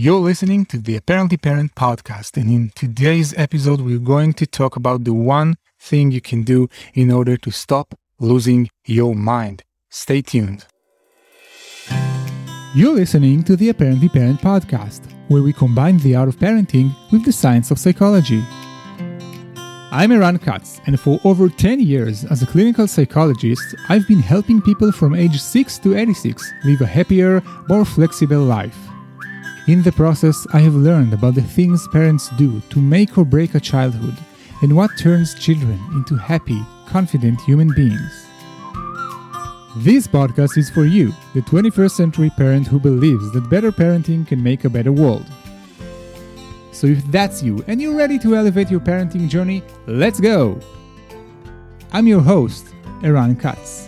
You're listening to the Apparently Parent podcast, and in today's episode, we're going to talk about the one thing you can do in order to stop losing your mind. Stay tuned. You're listening to the Apparently Parent podcast, where we combine the art of parenting with the science of psychology. I'm Eran Katz, and for over 10 years as a clinical psychologist, I've been helping people from age 6 to 86 live a happier, more flexible life. In the process, I have learned about the things parents do to make or break a childhood and what turns children into happy, confident human beings. This podcast is for you, the 21st century parent who believes that better parenting can make a better world. So if that's you and you're ready to elevate your parenting journey, let's go! I'm your host, Eran Katz.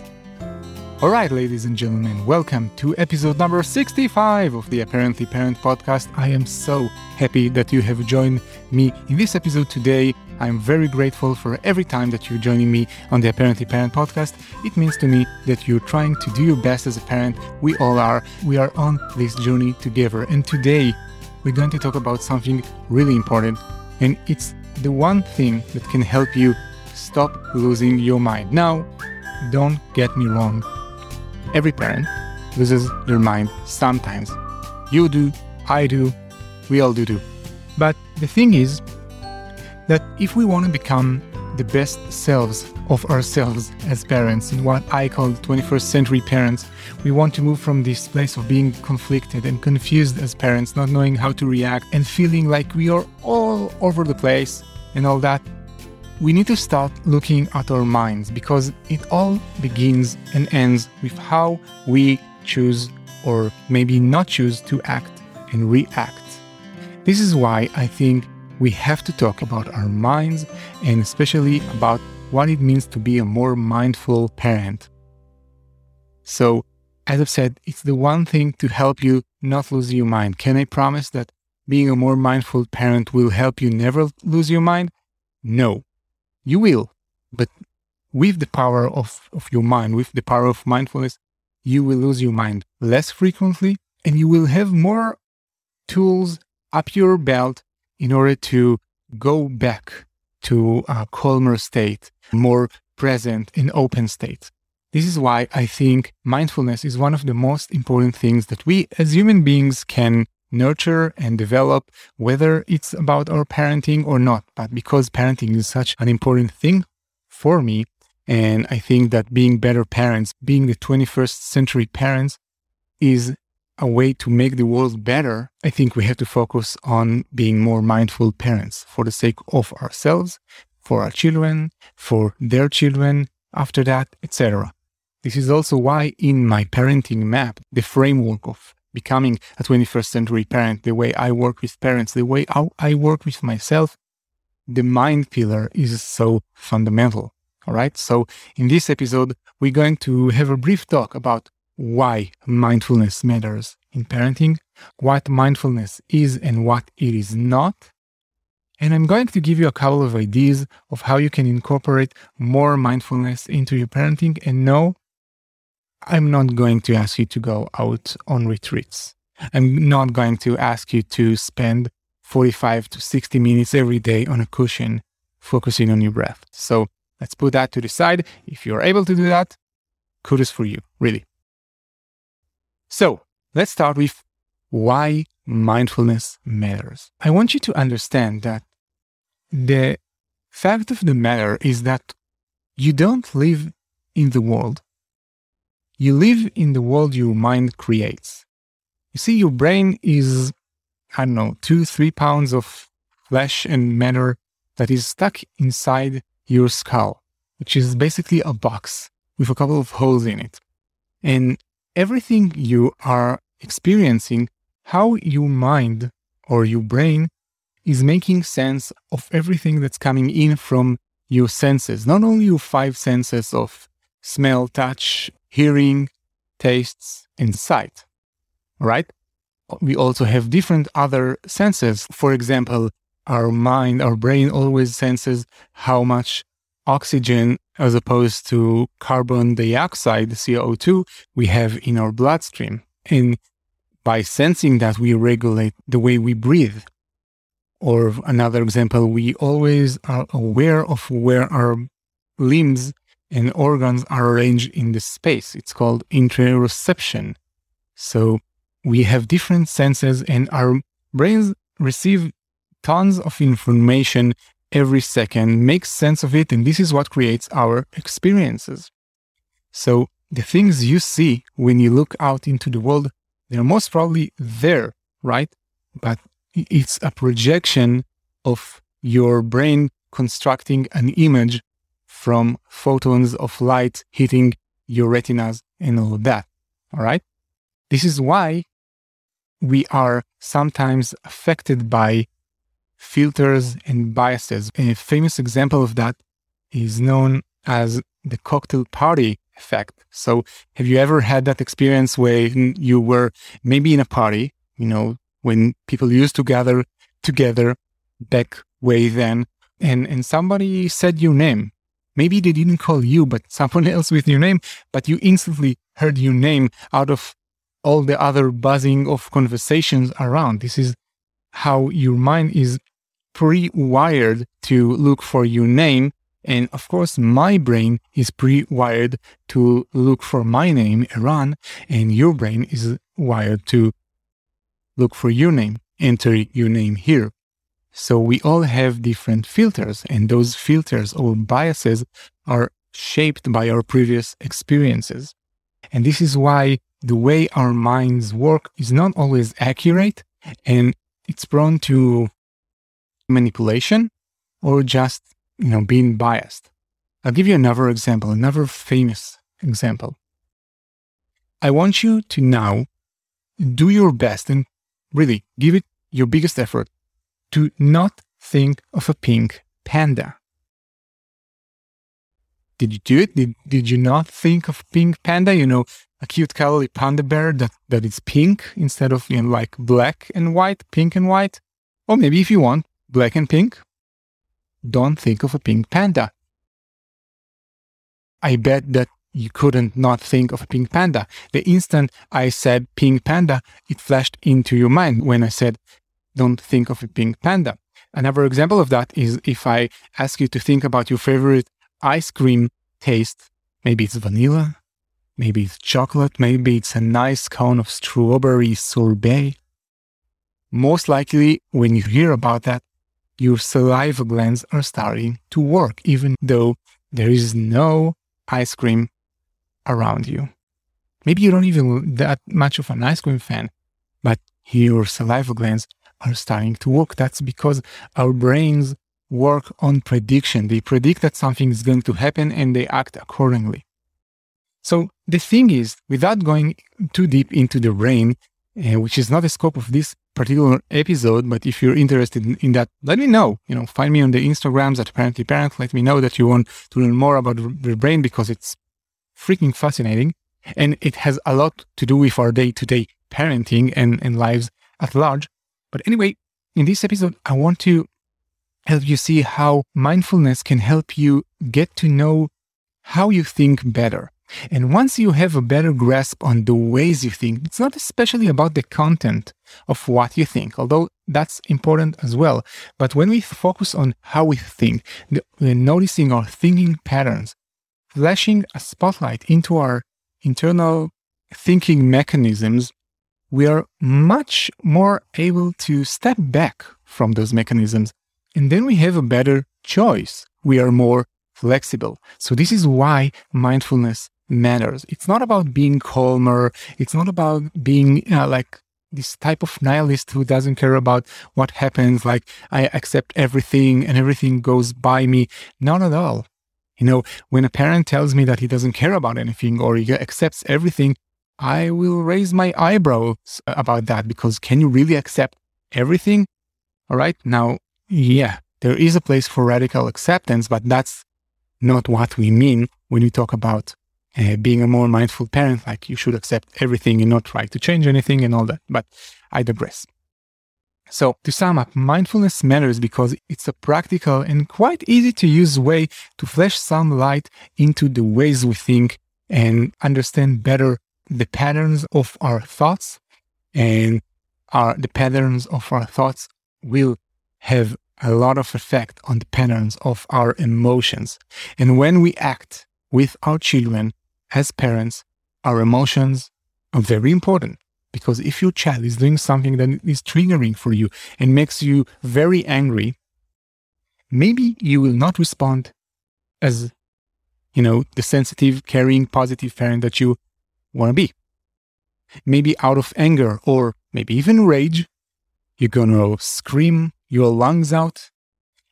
All right, ladies and gentlemen, welcome to episode number 65 of the Apparently Parent podcast. I am so happy that you have joined me in this episode today. I'm very grateful for every time that you're joining me on the Apparently Parent podcast. It means to me that you're trying to do your best as a parent. We all are. We are on this journey together. And today, we're going to talk about something really important. And it's the one thing that can help you stop losing your mind. Now, don't get me wrong Every parent loses their mind sometimes. You do, I do, we all do too. But the thing is that if we want to become the best selves of ourselves as parents, in what I call 21st century parents, we want to move from this place of being conflicted and confused as parents, not knowing how to react and feeling like we are all over the place and all that we need to start looking at our minds because it all begins and ends with how we choose or maybe not choose to act and react. This is why I think we have to talk about our minds and especially about what it means to be a more mindful parent. So, as I've said, it's the one thing to help you not lose your mind. Can I promise that being a more mindful parent will help you never lose your mind? No. You will, but with the power of, of your mind, with the power of mindfulness, you will lose your mind less frequently and you will have more tools up your belt in order to go back to a calmer state, more present and open state. This is why I think mindfulness is one of the most important things that we as human beings can nurture and develop, whether it's about our parenting or not. But because parenting is such an important thing for me, and I think that being better parents, being the 21st century parents, is a way to make the world better. I think we have to focus on being more mindful parents for the sake of ourselves, for our children, for their children, after that, etc. This is also why in my parenting map, the framework of becoming a 21st century parent, the way I work with parents, the way I work with myself, the mind pillar is so fundamental. All right. So in this episode, we're going to have a brief talk about why mindfulness matters in parenting, what mindfulness is and what it is not. And I'm going to give you a couple of ideas of how you can incorporate more mindfulness into your parenting and know I'm not going to ask you to go out on retreats. I'm not going to ask you to spend 45 to 60 minutes every day on a cushion focusing on your breath. So let's put that to the side. If you're able to do that, kudos for you, really. So let's start with why mindfulness matters. I want you to understand that the fact of the matter is that you don't live in the world you live in the world your mind creates. You see, your brain is, I don't know, two, three pounds of flesh and matter that is stuck inside your skull, which is basically a box with a couple of holes in it. And everything you are experiencing, how your mind or your brain is making sense of everything that's coming in from your senses, not only your five senses of smell, touch, hearing, tastes, and sight. Right? We also have different other senses. For example, our mind, our brain always senses how much oxygen as opposed to carbon dioxide, CO2, we have in our bloodstream. And by sensing that, we regulate the way we breathe. Or another example, we always are aware of where our limbs and organs are arranged in the space. It's called interoception. So we have different senses and our brains receive tons of information every second, make sense of it, and this is what creates our experiences. So the things you see when you look out into the world, they're most probably there, right? But it's a projection of your brain constructing an image from photons of light hitting your retinas and all that. All right. This is why we are sometimes affected by filters and biases. A famous example of that is known as the cocktail party effect. So, have you ever had that experience where you were maybe in a party, you know, when people used to gather together back way then, and, and somebody said your name? Maybe they didn't call you, but someone else with your name, but you instantly heard your name out of all the other buzzing of conversations around. This is how your mind is pre-wired to look for your name. And of course, my brain is pre-wired to look for my name, Eran, and your brain is wired to look for your name, enter your name here. So we all have different filters, and those filters or biases are shaped by our previous experiences. And this is why the way our minds work is not always accurate and it's prone to manipulation or just, you know, being biased. I'll give you another example, another famous example. I want you to now do your best and really give it your biggest effort to not think of a pink panda. Did you do it? Did, did you not think of pink panda? You know, a cute cuddly panda bear that, that is pink instead of you know, like black and white, pink and white? Or maybe if you want, black and pink, don't think of a pink panda. I bet that you couldn't not think of a pink panda. The instant I said pink panda, it flashed into your mind when I said, don't think of a pink panda. Another example of that is if I ask you to think about your favorite ice cream taste, maybe it's vanilla, maybe it's chocolate, maybe it's a nice cone of strawberry sorbet. Most likely, when you hear about that, your saliva glands are starting to work, even though there is no ice cream around you. Maybe you don't even that much of an ice cream fan, but your saliva glands are starting to work. That's because our brains work on prediction. They predict that something is going to happen and they act accordingly. So the thing is, without going too deep into the brain, uh, which is not the scope of this particular episode, but if you're interested in, in, that, let me know. You know, find me on the Instagrams at Apparently Parent. Let me know that you want to learn more about the brain because it's freaking fascinating. And it has a lot to do with our day to day parenting and, and lives at large. But anyway, in this episode, I want to help you see how mindfulness can help you get to know how you think better and once you have a better grasp on the ways you think, it's not especially about the content of what you think, although that's important as well. But when we focus on how we think, the, noticing our thinking patterns, flashing a spotlight into our internal thinking mechanisms, we are much more able to step back from those mechanisms. And then we have a better choice. We are more flexible. So this is why mindfulness matters. It's not about being calmer. It's not about being like this type of nihilist who doesn't care about what happens. Like I accept everything and everything goes by me. Not at all. You know, when a parent tells me that he doesn't care about anything or he accepts everything, I will raise my eyebrows about that because can you really accept everything? All right. Now, yeah, there is a place for radical acceptance, but that's not what we mean when we talk about uh, being a more mindful parent, like you should accept everything and not try to change anything and all that. But I digress. So, to sum up, mindfulness matters because it's a practical and quite easy to use way to flash some light into the ways we think and understand better the patterns of our thoughts and our the patterns of our thoughts will have a lot of effect on the patterns of our emotions. And when we act with our children as parents, our emotions are very important because if your child is doing something that is triggering for you and makes you very angry, maybe you will not respond as, you know, the sensitive, caring, positive parent that you want to be. Maybe out of anger or maybe even rage, you're going to scream your lungs out.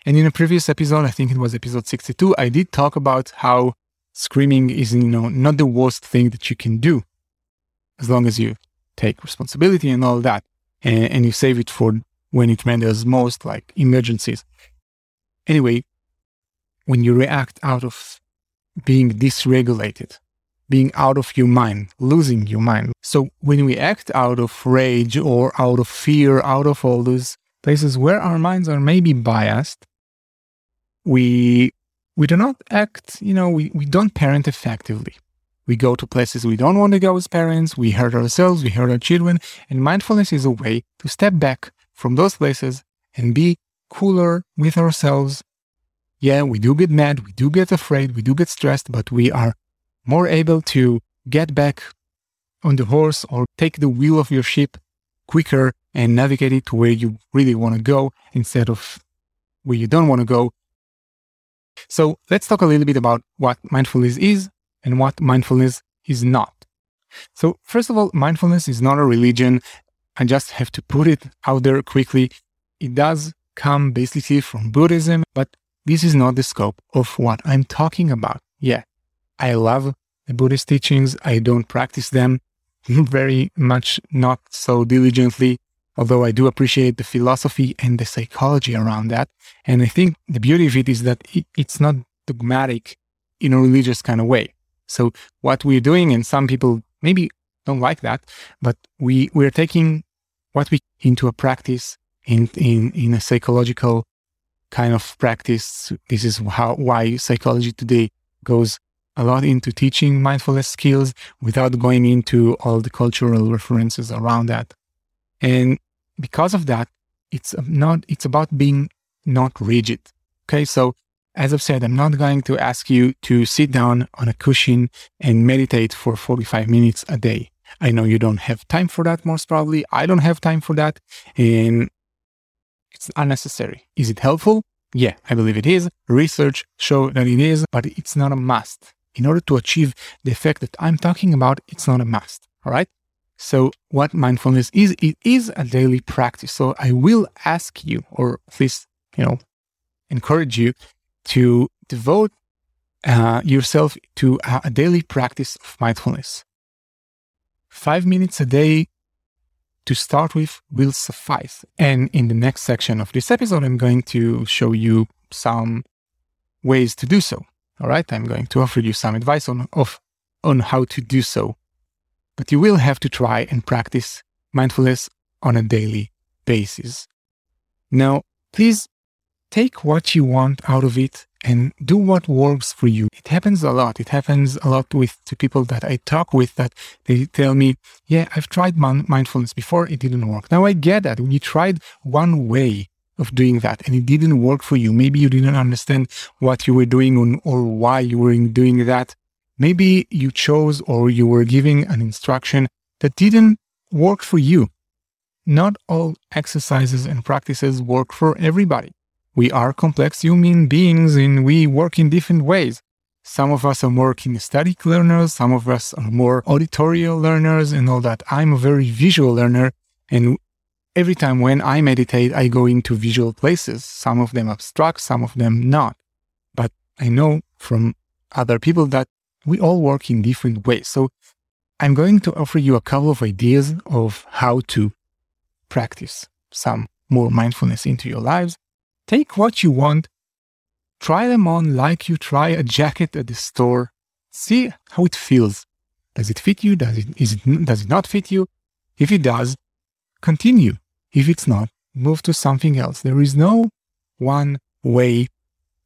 And in a previous episode, I think it was episode 62, I did talk about how screaming is, you know, not the worst thing that you can do as long as you take responsibility and all that and, and you save it for when it matters most, like emergencies. Anyway, when you react out of being dysregulated, being out of your mind, losing your mind. So when we act out of rage or out of fear, out of all those places where our minds are maybe biased, we we do not act, you know, we, we don't parent effectively. We go to places we don't want to go as parents, we hurt ourselves, we hurt our children, and mindfulness is a way to step back from those places and be cooler with ourselves. Yeah, we do get mad, we do get afraid, we do get stressed, but we are more able to get back on the horse or take the wheel of your ship quicker and navigate it to where you really want to go instead of where you don't want to go. So let's talk a little bit about what mindfulness is and what mindfulness is not. So first of all, mindfulness is not a religion. I just have to put it out there quickly. It does come basically from Buddhism, but this is not the scope of what I'm talking about. Yeah, I love the Buddhist teachings. I don't practice them very much, not so diligently although I do appreciate the philosophy and the psychology around that. And I think the beauty of it is that it, it's not dogmatic in a religious kind of way. So what we're doing, and some people maybe don't like that, but we we're taking what we into a practice in in in a psychological kind of practice. This is how why psychology today goes a lot into teaching mindfulness skills without going into all the cultural references around that. And because of that, it's not, it's about being not rigid. Okay. So as I've said, I'm not going to ask you to sit down on a cushion and meditate for 45 minutes a day. I know you don't have time for that, most probably. I don't have time for that. And it's unnecessary. Is it helpful? Yeah, I believe it is. Research show that it is, but it's not a must. In order to achieve the effect that I'm talking about, it's not a must. All right. So, what mindfulness is, it is a daily practice. So, I will ask you, or at least, you know, encourage you to devote uh, yourself to a, a daily practice of mindfulness. Five minutes a day to start with will suffice. And in the next section of this episode, I'm going to show you some ways to do so. All right. I'm going to offer you some advice on, of, on how to do so but you will have to try and practice mindfulness on a daily basis. Now, please take what you want out of it and do what works for you. It happens a lot. It happens a lot with to people that I talk with that they tell me, yeah, I've tried mindfulness before. It didn't work. Now I get that when you tried one way of doing that and it didn't work for you. Maybe you didn't understand what you were doing or why you were doing that. Maybe you chose or you were giving an instruction that didn't work for you. Not all exercises and practices work for everybody. We are complex human beings and we work in different ways. Some of us are more kinesthetic learners, some of us are more auditorial learners and all that. I'm a very visual learner and every time when I meditate, I go into visual places, some of them abstract, some of them not. But I know from other people that we all work in different ways. So I'm going to offer you a couple of ideas of how to practice some more mindfulness into your lives. Take what you want, try them on like you try a jacket at the store. See how it feels. Does it fit you? Does it, is it, does it not fit you? If it does, continue. If it's not, move to something else. There is no one way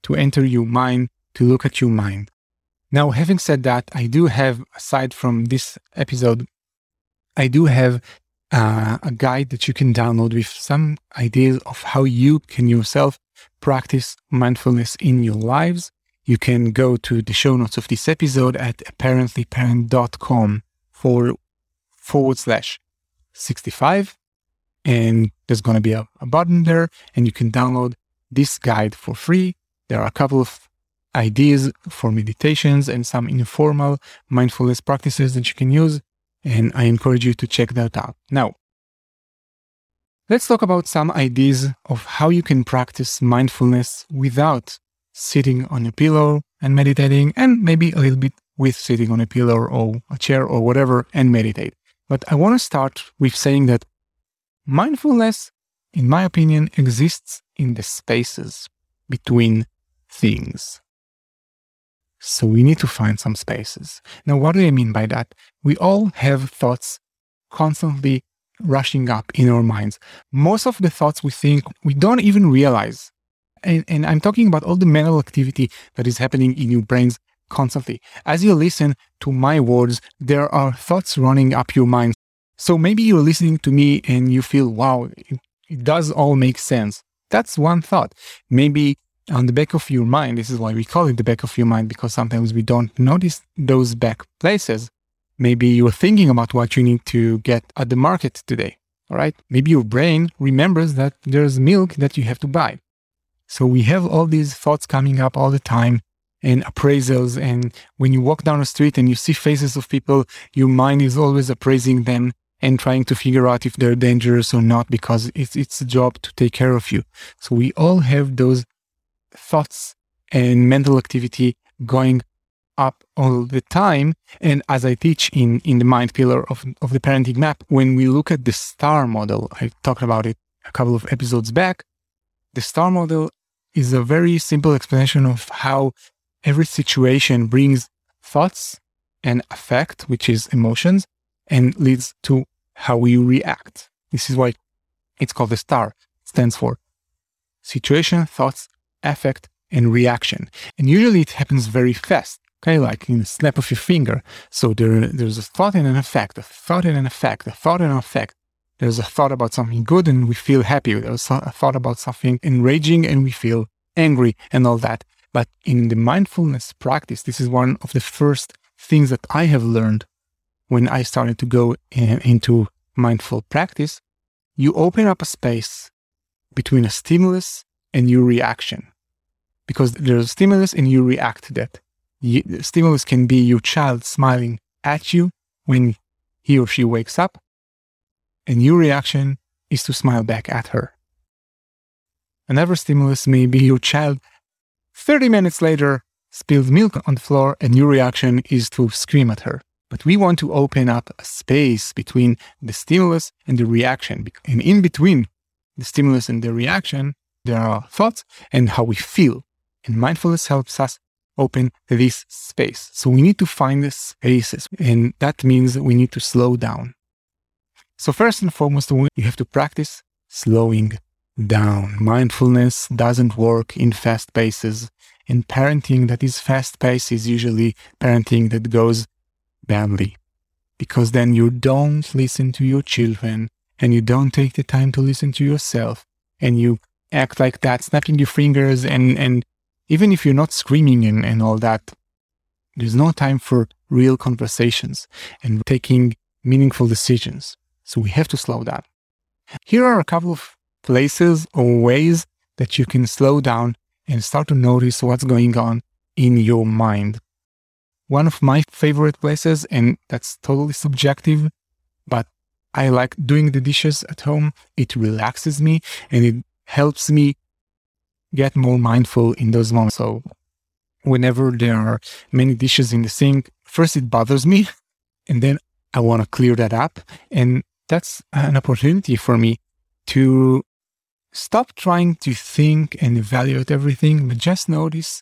to enter your mind, to look at your mind. Now, having said that, I do have, aside from this episode, I do have uh, a guide that you can download with some ideas of how you can yourself practice mindfulness in your lives. You can go to the show notes of this episode at apparentlyparent.com for forward slash 65. And there's going to be a, a button there, and you can download this guide for free. There are a couple of ideas for meditations and some informal mindfulness practices that you can use. And I encourage you to check that out. Now, let's talk about some ideas of how you can practice mindfulness without sitting on a pillow and meditating, and maybe a little bit with sitting on a pillow or a chair or whatever and meditate. But I want to start with saying that mindfulness, in my opinion, exists in the spaces between things. So we need to find some spaces. Now, what do I mean by that? We all have thoughts constantly rushing up in our minds. Most of the thoughts we think we don't even realize. And, and I'm talking about all the mental activity that is happening in your brains constantly. As you listen to my words, there are thoughts running up your mind. So maybe you're listening to me and you feel, wow, it, it does all make sense. That's one thought. Maybe on the back of your mind. This is why we call it the back of your mind because sometimes we don't notice those back places. Maybe you're thinking about what you need to get at the market today. All right. Maybe your brain remembers that there's milk that you have to buy. So we have all these thoughts coming up all the time and appraisals. And when you walk down the street and you see faces of people, your mind is always appraising them and trying to figure out if they're dangerous or not because it's, it's a job to take care of you. So we all have those thoughts and mental activity going up all the time. And as I teach in, in the mind pillar of, of the parenting map, when we look at the star model, I talked about it a couple of episodes back. The star model is a very simple explanation of how every situation brings thoughts and affect, which is emotions, and leads to how we react. This is why it's called the star. It stands for situation, thoughts, affect, and reaction. And usually it happens very fast, okay, like in a snap of your finger. So there, there's a thought and an effect, a thought and an effect, a thought and an effect. There's a thought about something good and we feel happy. There's a thought about something enraging and we feel angry and all that. But in the mindfulness practice, this is one of the first things that I have learned when I started to go in, into mindful practice. You open up a space between a stimulus and your reaction because there's a stimulus and you react to that. the stimulus can be your child smiling at you when he or she wakes up, and your reaction is to smile back at her. Another stimulus may be your child 30 minutes later spilled milk on the floor, and your reaction is to scream at her. But we want to open up a space between the stimulus and the reaction. And in between the stimulus and the reaction, there are thoughts and how we feel. And mindfulness helps us open this space. So we need to find the spaces, and that means we need to slow down. So, first and foremost, you have to practice slowing down. Mindfulness doesn't work in fast paces. In parenting that is fast paced is usually parenting that goes badly because then you don't listen to your children and you don't take the time to listen to yourself and you act like that, snapping your fingers and, and even if you're not screaming and, and all that, there's no time for real conversations and taking meaningful decisions. So we have to slow down. Here are a couple of places or ways that you can slow down and start to notice what's going on in your mind. One of my favorite places, and that's totally subjective, but I like doing the dishes at home. It relaxes me and it helps me get more mindful in those moments. So whenever there are many dishes in the sink, first it bothers me and then I want to clear that up. And that's an opportunity for me to stop trying to think and evaluate everything, but just notice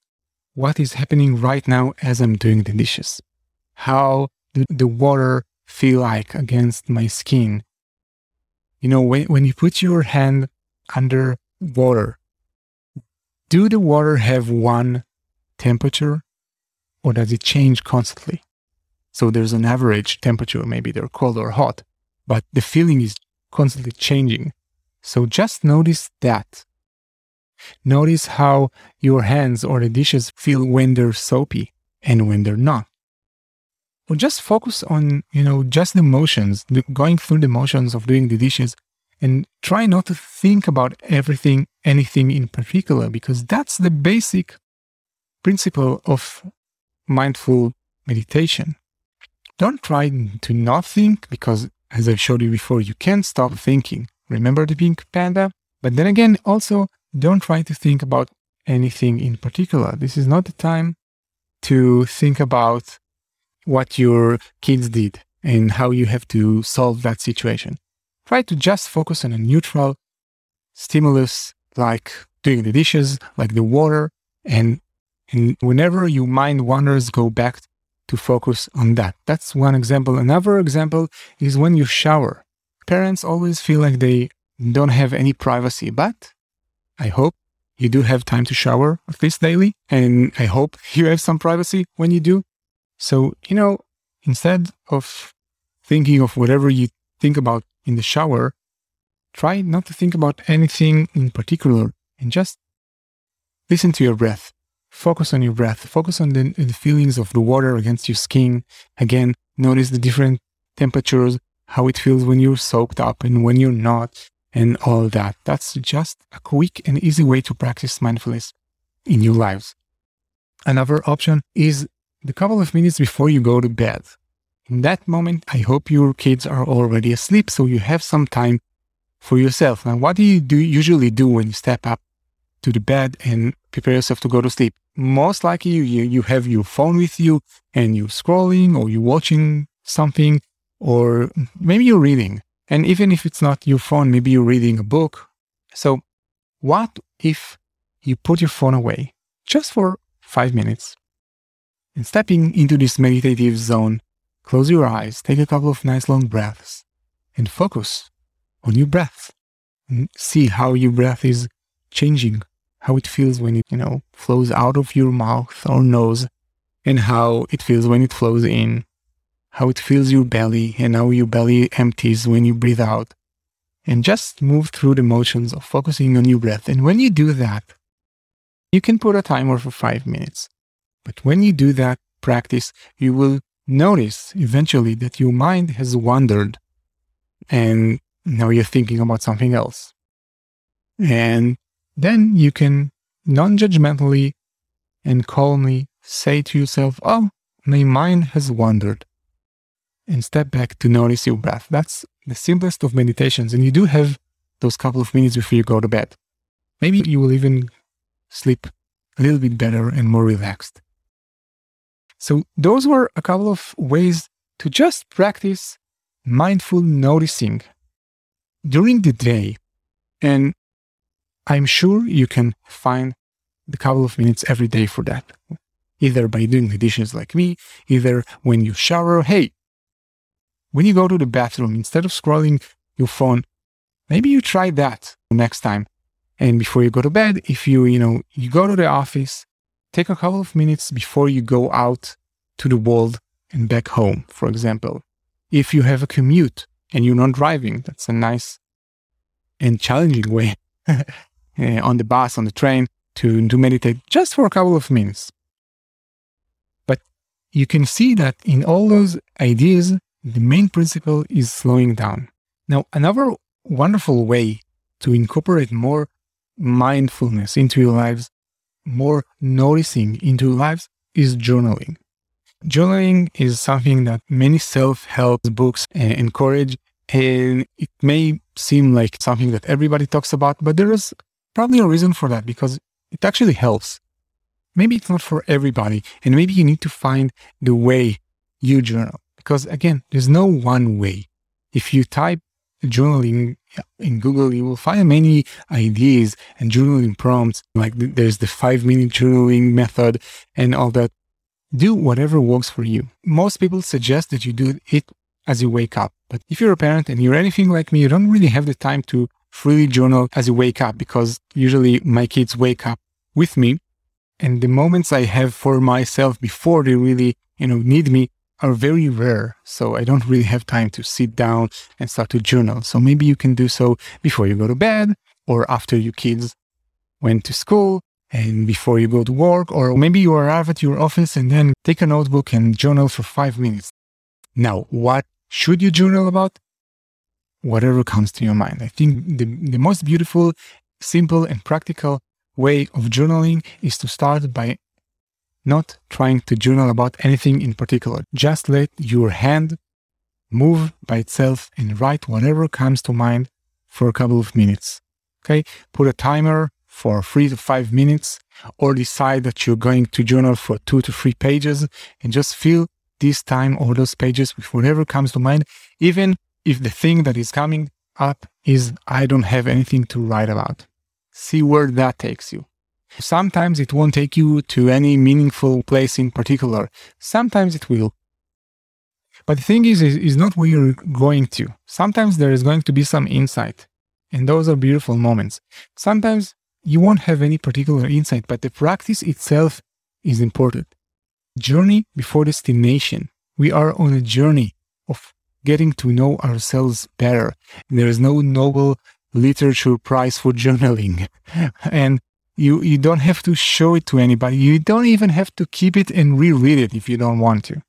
what is happening right now as I'm doing the dishes. How do the water feel like against my skin? You know, when, when you put your hand under water do the water have one temperature or does it change constantly? So there's an average temperature, maybe they're cold or hot, but the feeling is constantly changing. So just notice that. Notice how your hands or the dishes feel when they're soapy and when they're not. Or just focus on, you know, just the motions, the, going through the motions of doing the dishes and try not to think about everything, anything in particular, because that's the basic principle of mindful meditation. Don't try to not think because, as I've showed you before, you can't stop thinking. Remember the pink panda? But then again, also don't try to think about anything in particular. This is not the time to think about what your kids did and how you have to solve that situation. Try to just focus on a neutral stimulus like doing the dishes, like the water, and, and whenever your mind wanders, go back to focus on that. That's one example. Another example is when you shower. Parents always feel like they don't have any privacy, but I hope you do have time to shower at least daily. And I hope you have some privacy when you do. So, you know, instead of thinking of whatever you think about in the shower, try not to think about anything in particular and just listen to your breath. Focus on your breath. Focus on the, the feelings of the water against your skin. Again, notice the different temperatures, how it feels when you're soaked up and when you're not and all that. That's just a quick and easy way to practice mindfulness in your lives. Another option is the couple of minutes before you go to bed. In that moment, I hope your kids are already asleep, so you have some time for yourself. Now, what do you do usually do when you step up to the bed and prepare yourself to go to sleep? Most likely, you, you have your phone with you and you're scrolling or you're watching something, or maybe you're reading. And even if it's not your phone, maybe you're reading a book. So, what if you put your phone away just for five minutes and stepping into this meditative zone, close your eyes, take a couple of nice long breaths, and focus on your breath. And see how your breath is changing, how it feels when it, you know, flows out of your mouth or nose, and how it feels when it flows in how it fills your belly and how your belly empties when you breathe out. And just move through the motions of focusing on your breath. And when you do that, you can put a timer for five minutes. But when you do that practice, you will notice eventually that your mind has wandered and now you're thinking about something else. And then you can non judgmentally and calmly say to yourself, Oh, my mind has wandered and step back to notice your breath. That's the simplest of meditations. And you do have those couple of minutes before you go to bed. Maybe you will even sleep a little bit better and more relaxed. So, those were a couple of ways to just practice mindful noticing during the day. And I'm sure you can find the couple of minutes every day for that. Either by doing the dishes like me, either when you shower. Hey, when you go to the bathroom, instead of scrolling your phone, maybe you try that next time. And before you go to bed, if you, you know, you go to the office, take a couple of minutes before you go out to the world and back home, for example. If you have a commute and you're not driving, that's a nice and challenging way eh, on the bus, on the train to, to meditate just for a couple of minutes. But you can see that in all those ideas, the main principle is slowing down. Now, another wonderful way to incorporate more mindfulness into your lives, more noticing into your lives, is journaling. Journaling is something that many self help books encourage, and it may seem like something that everybody talks about, but there is probably a reason for that because it actually helps. Maybe it's not for everybody, and maybe you need to find the way you journal. Because again, there's no one way. If you type journaling in Google, you will find many ideas and journaling prompts. Like there's the five minute journaling method and all that. Do whatever works for you. Most people suggest that you do it as you wake up. But if you're a parent and you're anything like me, you don't really have the time to freely journal as you wake up because usually my kids wake up with me. And the moments I have for myself before they really, you know, need me are very rare. So I don't really have time to sit down and start to journal. So maybe you can do so before you go to bed or after your kids went to school and before you go to work, or maybe you arrive at your office and then take a notebook and journal for five minutes. Now, what should you journal about? Whatever comes to your mind. I think the, the most beautiful, simple, and practical way of journaling is to start by not trying to journal about anything in particular. Just let your hand move by itself and write whatever comes to mind for a couple of minutes. Okay. Put a timer for three to five minutes or decide that you're going to journal for two to three pages and just fill this time or those pages with whatever comes to mind, even if the thing that is coming up is I don't have anything to write about. See where that takes you. Sometimes it won't take you to any meaningful place in particular. Sometimes it will. But the thing is, is, not where you're going to. Sometimes there is going to be some insight. And those are beautiful moments. Sometimes you won't have any particular insight, but the practice itself is important. Journey before destination. We are on a journey of getting to know ourselves better. There is no Nobel Literature Prize for journaling. and you, you don't have to show it to anybody. You don't even have to keep it and reread it if you don't want to.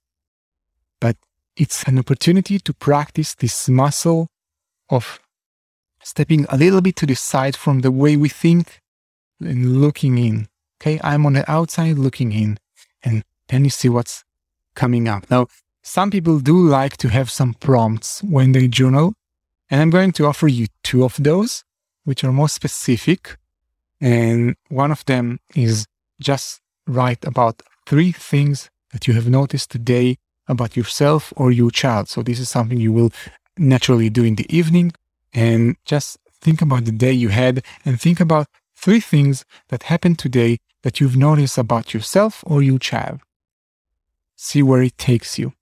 But it's an opportunity to practice this muscle of stepping a little bit to the side from the way we think and looking in. Okay, I'm on the outside looking in, and then you see what's coming up. Now, some people do like to have some prompts when they journal, and I'm going to offer you two of those, which are more specific and one of them is just write about three things that you have noticed today about yourself or your child. So this is something you will naturally do in the evening and just think about the day you had and think about three things that happened today that you've noticed about yourself or your child. See where it takes you.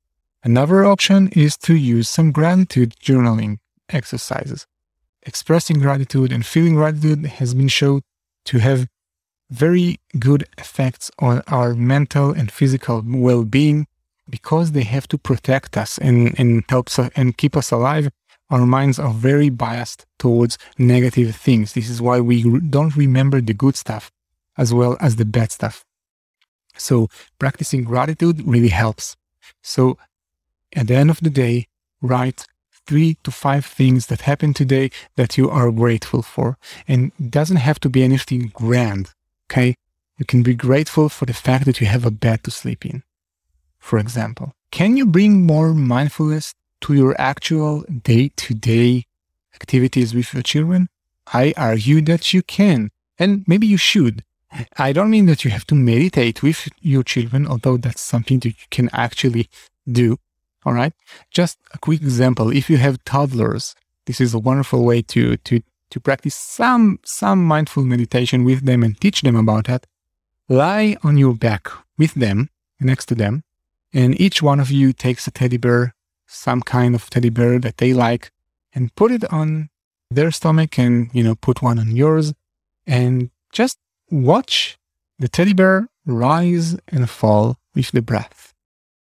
Another option is to use some gratitude journaling exercises. Expressing gratitude and feeling gratitude has been shown to have very good effects on our mental and physical well-being because they have to protect us and, and helps us and keep us alive. Our minds are very biased towards negative things. This is why we don't remember the good stuff as well as the bad stuff. So practicing gratitude really helps. So at the end of the day write three to five things that happened today that you are grateful for. And doesn't have to be anything grand. Okay. You can be grateful for the fact that you have a bed to sleep in. For example, can you bring more mindfulness to your actual day to day activities with your children? I argue that you can, and maybe you should. I don't mean that you have to meditate with your children, although that's something that you can actually do. All right. Just a quick example. If you have toddlers, this is a wonderful way to, to, to practice some, some mindful meditation with them and teach them about that. Lie on your back with them, next to them, and each one of you takes a teddy bear, some kind of teddy bear that they like, and put it on their stomach and, you know, put one on yours and just watch the teddy bear rise and fall with the breath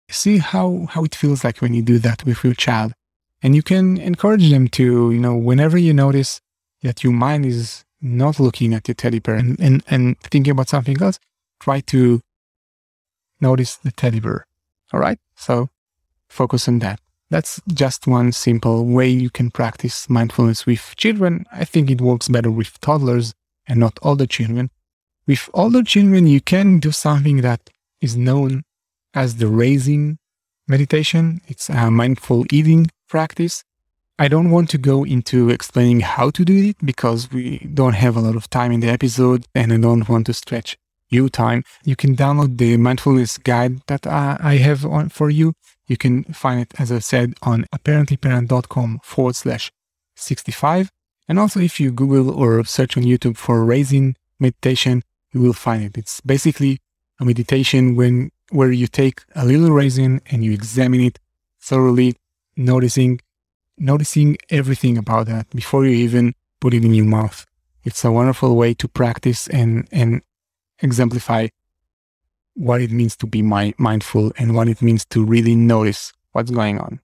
see how, how it feels like when you do that with your child. And you can encourage them to, you know, whenever you notice that your mind is not looking at your teddy bear and, and, and thinking about something else, try to notice the teddy bear. All right. So focus on that. That's just one simple way you can practice mindfulness with children. I think it works better with toddlers and not older children. With older children, you can do something that is known as the raisin meditation. It's a mindful eating practice. I don't want to go into explaining how to do it because we don't have a lot of time in the episode and I don't want to stretch you time. You can download the mindfulness guide that I have on for you. You can find it, as I said, on apparentlyparent.com forward slash 65. And also if you Google or search on YouTube for raisin meditation, you will find it. It's basically a meditation when where you take a little raisin and you examine it thoroughly, noticing noticing everything about that before you even put it in your mouth. It's a wonderful way to practice and and exemplify what it means to be my, mindful and what it means to really notice what's going on.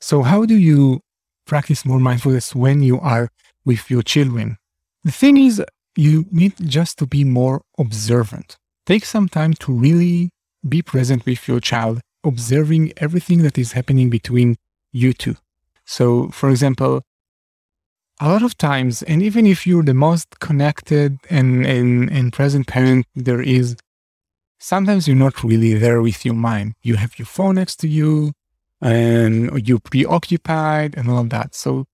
So, how do you practice more mindfulness when you are with your children? The thing is, you need just to be more observant. Take some time to really be present with your child, observing everything that is happening between you two. So, for example, a lot of times, and even if you're the most connected and, and, and present parent there is, sometimes you're not really there with your mind. You have your phone next to you and you're preoccupied and all of that. So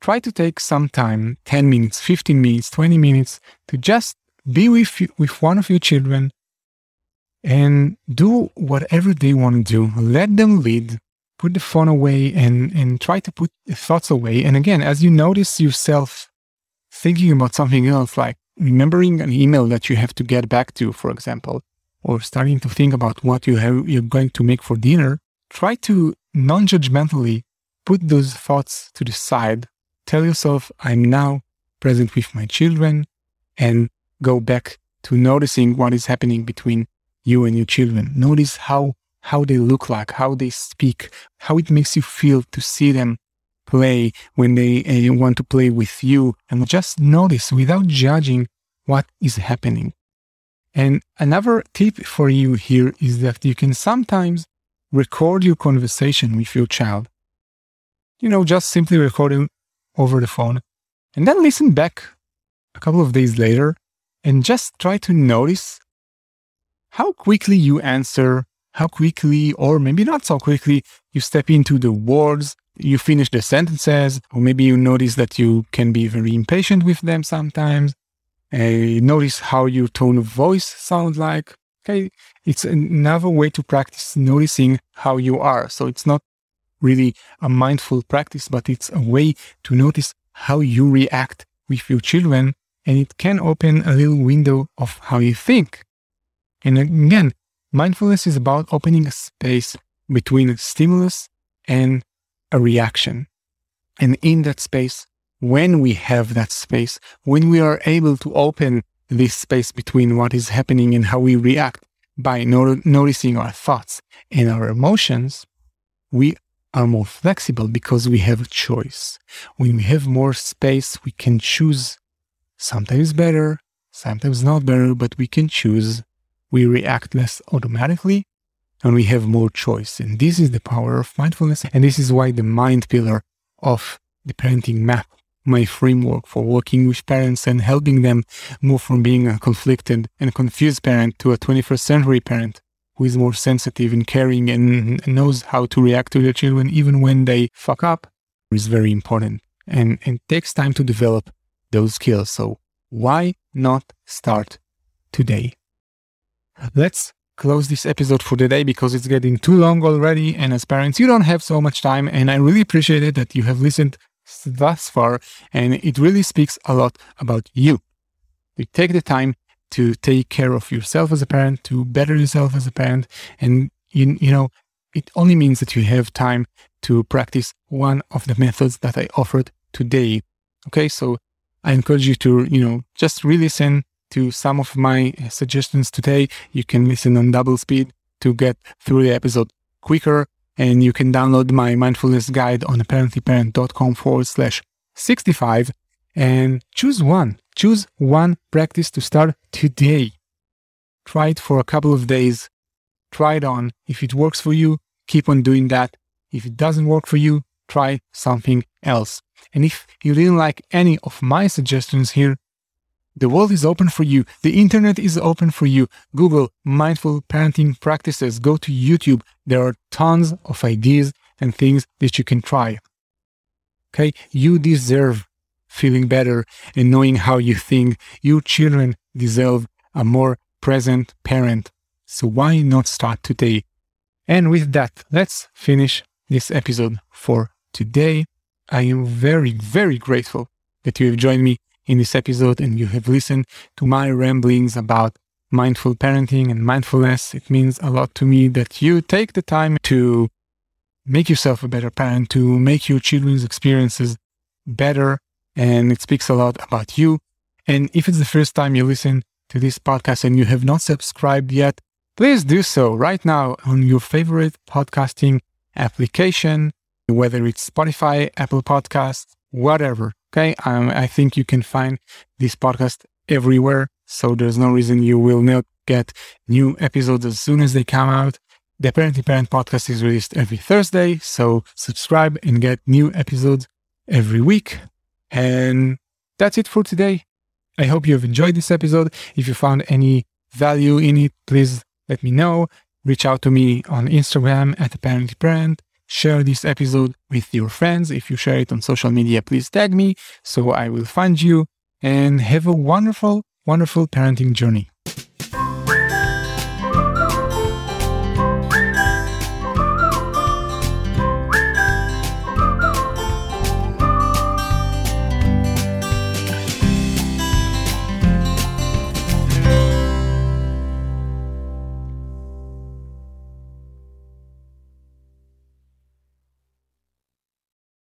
try to take some time 10 minutes, 15 minutes, 20 minutes to just be with, with one of your children and do whatever they want to do. Let them lead put the phone away and, and try to put the thoughts away. And again, as you notice yourself thinking about something else, like remembering an email that you have to get back to, for example, or starting to think about what you have, you're going to make for dinner, try to non judgmentally put those thoughts to the side. Tell yourself, I'm now present with my children and go back to noticing what is happening between you and your children. Notice how how they look like, how they speak, how it makes you feel to see them play when they uh, want to play with you and just notice without judging what is happening. And another tip for you here is that you can sometimes record your conversation with your child. You know, just simply recording over the phone and then listen back a couple of days later and just try to notice how quickly you answer how quickly, or maybe not so quickly, you step into the words, you finish the sentences, or maybe you notice that you can be very impatient with them sometimes. Uh, notice how your tone of voice sounds like. Okay, it's another way to practice noticing how you are. So it's not really a mindful practice, but it's a way to notice how you react with your children, and it can open a little window of how you think. And again, Mindfulness is about opening a space between a stimulus and a reaction. And in that space, when we have that space, when we are able to open this space between what is happening and how we react by not- noticing our thoughts and our emotions, we are more flexible because we have a choice. When we have more space, we can choose sometimes better, sometimes not better, but we can choose we react less automatically and we have more choice. And this is the power of mindfulness. And this is why the mind pillar of the parenting map, my framework for working with parents and helping them move from being a conflicted and confused parent to a 21st century parent who is more sensitive and caring and knows how to react to their children even when they fuck up is very important and, and takes time to develop those skills. So why not start today? Let's close this episode for the day because it's getting too long already. And as parents, you don't have so much time. And I really appreciate it that you have listened thus far. And it really speaks a lot about you. You take the time to take care of yourself as a parent, to better yourself as a parent. And, you, you know, it only means that you have time to practice one of the methods that I offered today. Okay. So I encourage you to, you know, just re listen, to some of my uh, suggestions today. You can listen on double speed to get through the episode quicker. And you can download my mindfulness guide on apparentlyparent.com forward slash 65 and choose one. Choose one practice to start today. Try it for a couple of days. Try it on. If it works for you, keep on doing that. If it doesn't work for you, try something else. And if you didn't like any of my suggestions here, the world is open for you. The internet is open for you. Google mindful parenting practices. Go to YouTube. There are tons of ideas and things that you can try. Okay. You deserve feeling better and knowing how you think. Your children deserve a more present parent. So why not start today? And with that, let's finish this episode for today. I am very, very grateful that you have joined me in this episode and you have listened to my ramblings about mindful parenting and mindfulness, it means a lot to me that you take the time to make yourself a better parent, to make your children's experiences better. And it speaks a lot about you. And if it's the first time you listen to this podcast and you have not subscribed yet, please do so right now on your favorite podcasting application, whether it's Spotify, Apple Podcasts, whatever. Okay. Um, I think you can find this podcast everywhere. So there's no reason you will not get new episodes as soon as they come out. The Apparently Parent podcast is released every Thursday. So subscribe and get new episodes every week. And that's it for today. I hope you have enjoyed this episode. If you found any value in it, please let me know. Reach out to me on Instagram at Apparently Parent. Share this episode with your friends. If you share it on social media, please tag me so I will find you and have a wonderful, wonderful parenting journey.